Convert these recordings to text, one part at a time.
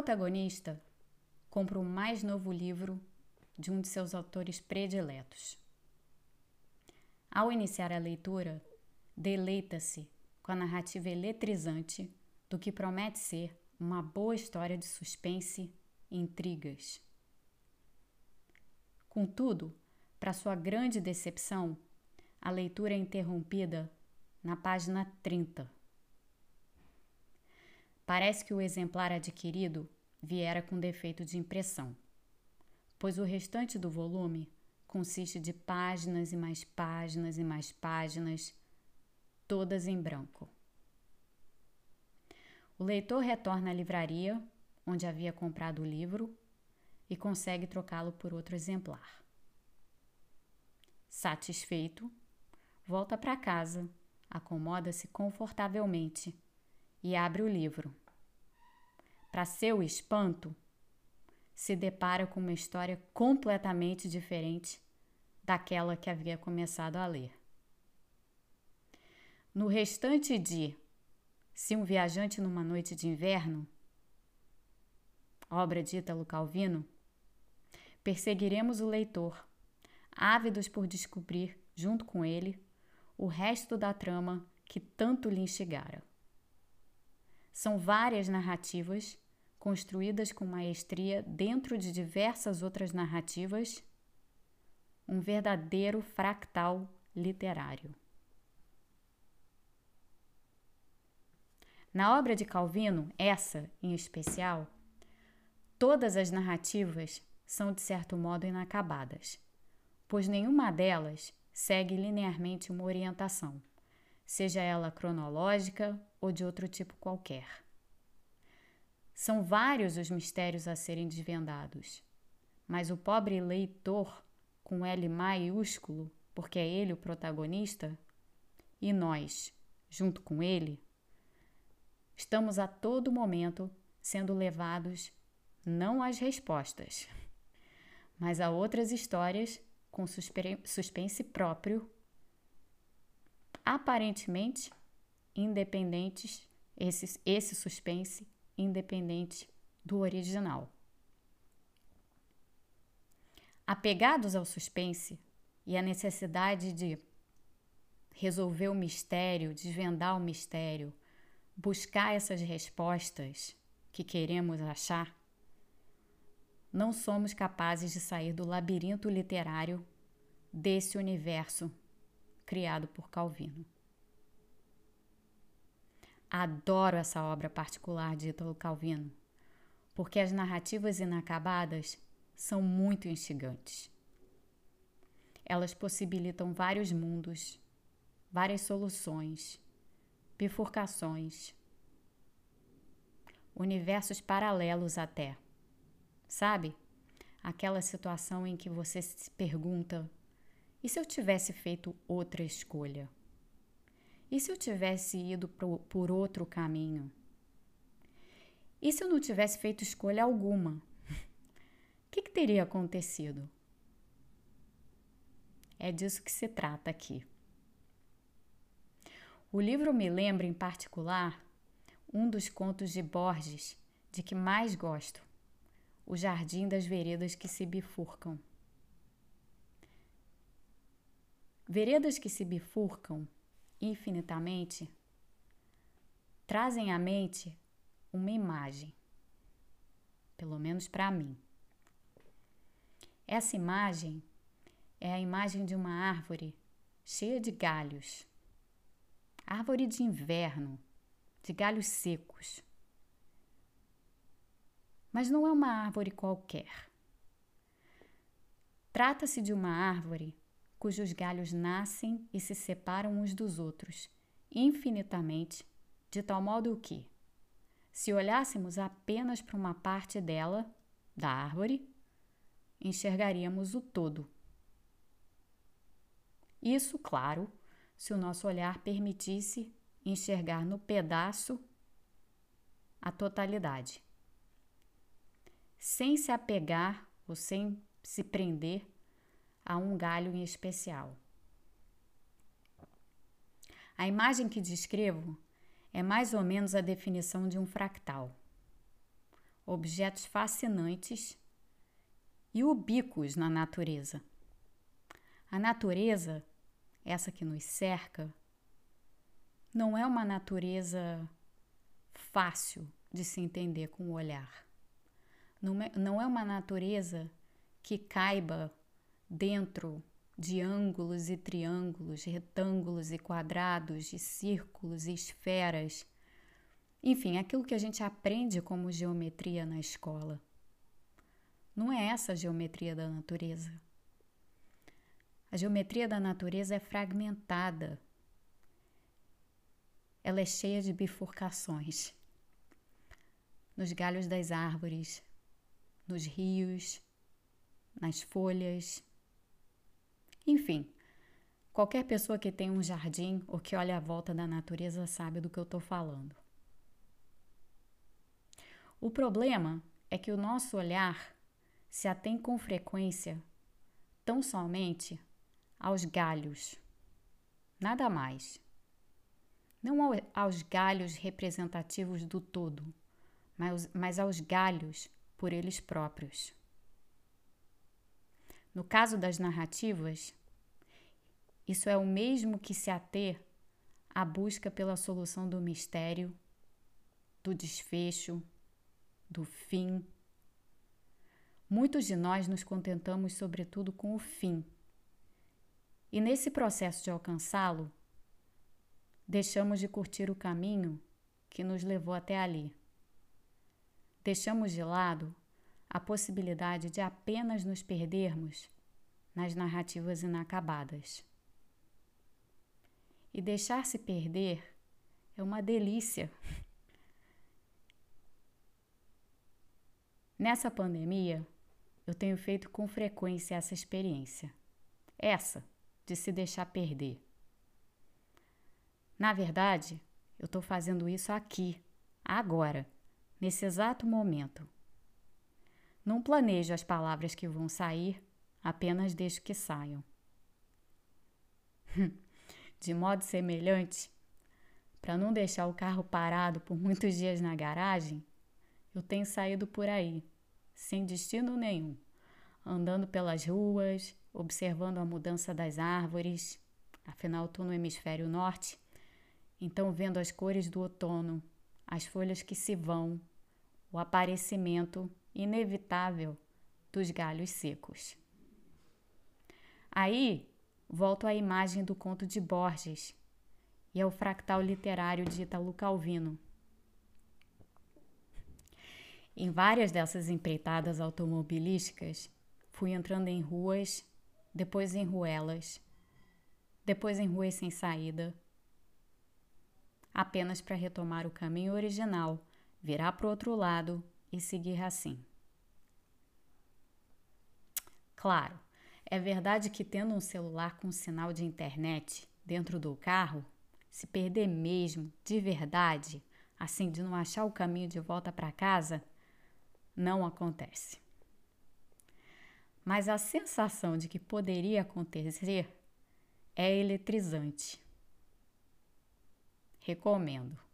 protagonista compra o mais novo livro de um de seus autores prediletos. Ao iniciar a leitura, deleita-se com a narrativa eletrizante do que promete ser uma boa história de suspense e intrigas. Contudo, para sua grande decepção, a leitura é interrompida na página 30. Parece que o exemplar adquirido viera com defeito de impressão, pois o restante do volume consiste de páginas e mais páginas e mais páginas, todas em branco. O leitor retorna à livraria onde havia comprado o livro e consegue trocá-lo por outro exemplar. Satisfeito, volta para casa, acomoda-se confortavelmente e abre o livro. Para seu espanto, se depara com uma história completamente diferente daquela que havia começado a ler. No restante de Se um viajante numa noite de inverno, obra de Ítalo Calvino, perseguiremos o leitor, ávidos por descobrir, junto com ele, o resto da trama que tanto lhe instigara. São várias narrativas construídas com maestria dentro de diversas outras narrativas, um verdadeiro fractal literário. Na obra de Calvino, essa em especial, todas as narrativas são de certo modo inacabadas, pois nenhuma delas segue linearmente uma orientação, seja ela cronológica ou de outro tipo qualquer. São vários os mistérios a serem desvendados, mas o pobre leitor, com L maiúsculo, porque é ele o protagonista, e nós, junto com ele, estamos a todo momento sendo levados não às respostas, mas a outras histórias com suspense próprio, aparentemente independentes, esse, esse suspense independente do original. Apegados ao suspense e à necessidade de resolver o mistério, desvendar o mistério, buscar essas respostas que queremos achar, não somos capazes de sair do labirinto literário desse universo criado por Calvino. Adoro essa obra particular de Italo Calvino, porque as narrativas inacabadas são muito instigantes. Elas possibilitam vários mundos, várias soluções, bifurcações, universos paralelos até. Sabe? Aquela situação em que você se pergunta: e se eu tivesse feito outra escolha? E se eu tivesse ido por outro caminho? E se eu não tivesse feito escolha alguma? O que, que teria acontecido? É disso que se trata aqui. O livro me lembra, em particular, um dos contos de Borges de que mais gosto, O Jardim das Veredas que se bifurcam. Veredas que se bifurcam infinitamente trazem à mente uma imagem, pelo menos para mim. Essa imagem é a imagem de uma árvore cheia de galhos, árvore de inverno, de galhos secos. Mas não é uma árvore qualquer. Trata-se de uma árvore cujos galhos nascem e se separam uns dos outros, infinitamente, de tal modo que, se olhássemos apenas para uma parte dela, da árvore, enxergaríamos o todo. Isso, claro, se o nosso olhar permitisse enxergar no pedaço a totalidade, sem se apegar ou sem se prender a um galho em especial. A imagem que descrevo é mais ou menos a definição de um fractal. objetos fascinantes e ubíquos na natureza. A natureza, essa que nos cerca, não é uma natureza fácil de se entender com o olhar. Não é, é uma natureza que caiba dentro de ângulos e triângulos, retângulos e quadrados, de círculos e esferas. Enfim, aquilo que a gente aprende como geometria na escola. Não é essa a geometria da natureza. A geometria da natureza é fragmentada. Ela é cheia de bifurcações. Nos galhos das árvores, nos rios, nas folhas. Enfim, qualquer pessoa que tem um jardim ou que olha à volta da natureza sabe do que eu estou falando. O problema é que o nosso olhar se atém com frequência tão somente aos galhos, nada mais. Não aos galhos representativos do todo, mas, mas aos galhos por eles próprios. No caso das narrativas, isso é o mesmo que se ater à busca pela solução do mistério, do desfecho, do fim. Muitos de nós nos contentamos, sobretudo, com o fim. E nesse processo de alcançá-lo, deixamos de curtir o caminho que nos levou até ali. Deixamos de lado a possibilidade de apenas nos perdermos nas narrativas inacabadas. E deixar-se perder é uma delícia. Nessa pandemia, eu tenho feito com frequência essa experiência. Essa de se deixar perder. Na verdade, eu estou fazendo isso aqui, agora nesse exato momento. Não planejo as palavras que vão sair, apenas deixo que saiam. De modo semelhante, para não deixar o carro parado por muitos dias na garagem, eu tenho saído por aí, sem destino nenhum, andando pelas ruas, observando a mudança das árvores. Afinal, estou no hemisfério norte, então vendo as cores do outono, as folhas que se vão, o aparecimento inevitável dos galhos secos. Aí volto à imagem do conto de Borges e ao fractal literário de Italo Calvino. Em várias dessas empreitadas automobilísticas, fui entrando em ruas, depois em ruelas, depois em ruas sem saída, apenas para retomar o caminho original virar para o outro lado e seguir assim. Claro, é verdade que tendo um celular com sinal de internet dentro do carro, se perder mesmo, de verdade, assim de não achar o caminho de volta para casa, não acontece. Mas a sensação de que poderia acontecer é eletrizante. Recomendo.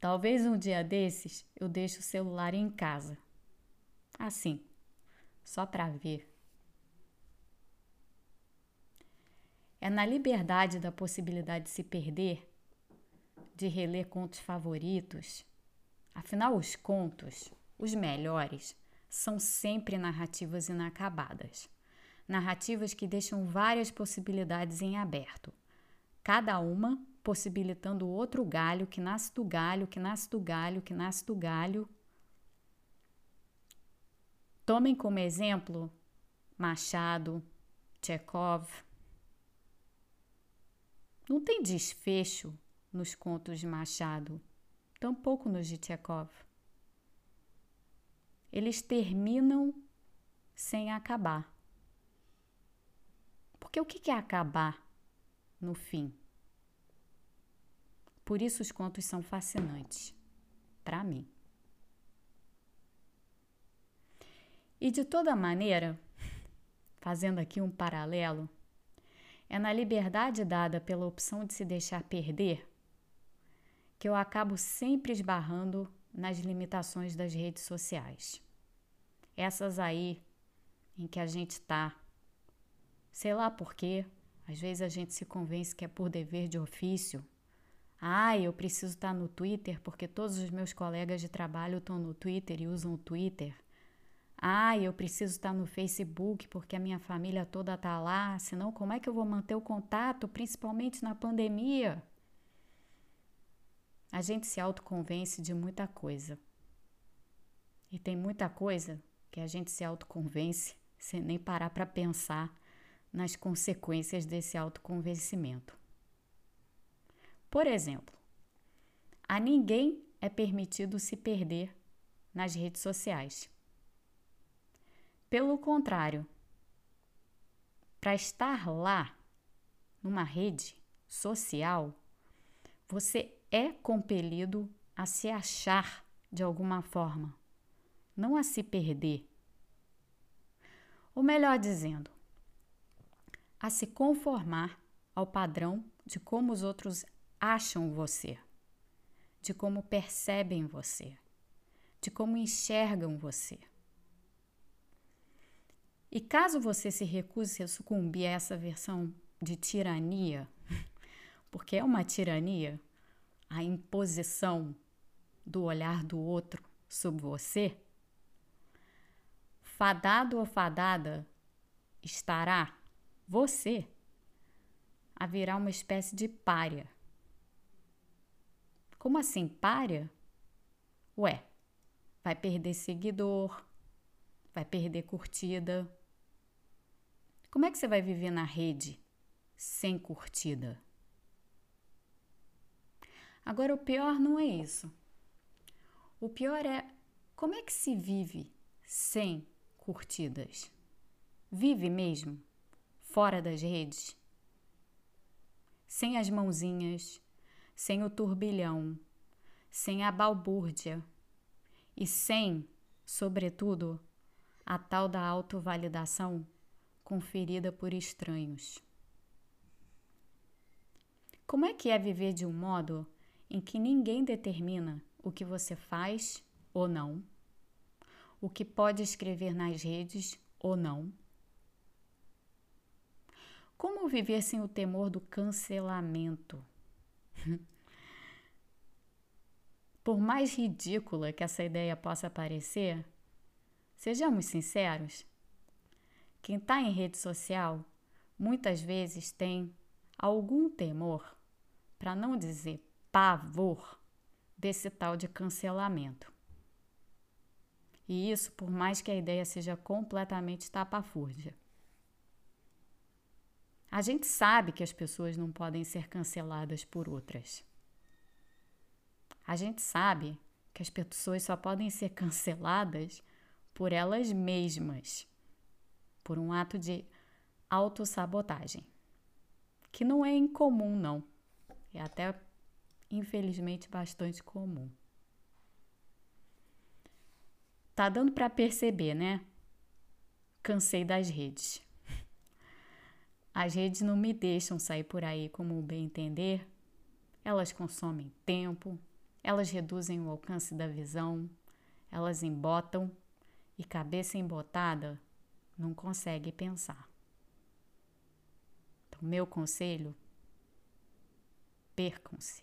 Talvez um dia desses eu deixe o celular em casa. Assim, só para ver. É na liberdade da possibilidade de se perder, de reler contos favoritos. Afinal, os contos, os melhores, são sempre narrativas inacabadas. Narrativas que deixam várias possibilidades em aberto, cada uma possibilitando outro galho que nasce do galho, que nasce do galho, que nasce do galho. Tomem como exemplo Machado, Chekhov. Não tem desfecho nos contos de Machado, tampouco nos de Chekhov. Eles terminam sem acabar. Porque o que é acabar no fim? Por isso os contos são fascinantes, para mim. E de toda maneira, fazendo aqui um paralelo, é na liberdade dada pela opção de se deixar perder que eu acabo sempre esbarrando nas limitações das redes sociais. Essas aí em que a gente está, sei lá por quê, às vezes a gente se convence que é por dever de ofício. Ah, eu preciso estar no Twitter porque todos os meus colegas de trabalho estão no Twitter e usam o Twitter. Ah, eu preciso estar no Facebook porque a minha família toda está lá, senão como é que eu vou manter o contato, principalmente na pandemia? A gente se autoconvence de muita coisa. E tem muita coisa que a gente se autoconvence sem nem parar para pensar nas consequências desse autoconvencimento. Por exemplo, a ninguém é permitido se perder nas redes sociais. Pelo contrário, para estar lá, numa rede social, você é compelido a se achar de alguma forma, não a se perder. Ou melhor dizendo, a se conformar ao padrão de como os outros acham você, de como percebem você, de como enxergam você. E caso você se recuse a sucumbir a essa versão de tirania, porque é uma tirania, a imposição do olhar do outro sobre você, fadado ou fadada estará você a virar uma espécie de párea. Como assim, párea? Ué, vai perder seguidor, vai perder curtida. Como é que você vai viver na rede sem curtida? Agora, o pior não é isso. O pior é como é que se vive sem curtidas? Vive mesmo? fora das redes, sem as mãozinhas, sem o turbilhão, sem a balbúrdia e sem, sobretudo, a tal da autovalidação conferida por estranhos. Como é que é viver de um modo em que ninguém determina o que você faz ou não, o que pode escrever nas redes ou não? Como viver sem o temor do cancelamento? Por mais ridícula que essa ideia possa parecer, sejamos sinceros, quem está em rede social muitas vezes tem algum temor, para não dizer pavor, desse tal de cancelamento. E isso por mais que a ideia seja completamente tapafúrdia. A gente sabe que as pessoas não podem ser canceladas por outras. A gente sabe que as pessoas só podem ser canceladas por elas mesmas, por um ato de autossabotagem, que não é incomum, não. É até, infelizmente, bastante comum. Tá dando para perceber, né? Cansei das redes. As redes não me deixam sair por aí como bem entender. Elas consomem tempo, elas reduzem o alcance da visão, elas embotam e cabeça embotada não consegue pensar. Então, meu conselho: percam-se.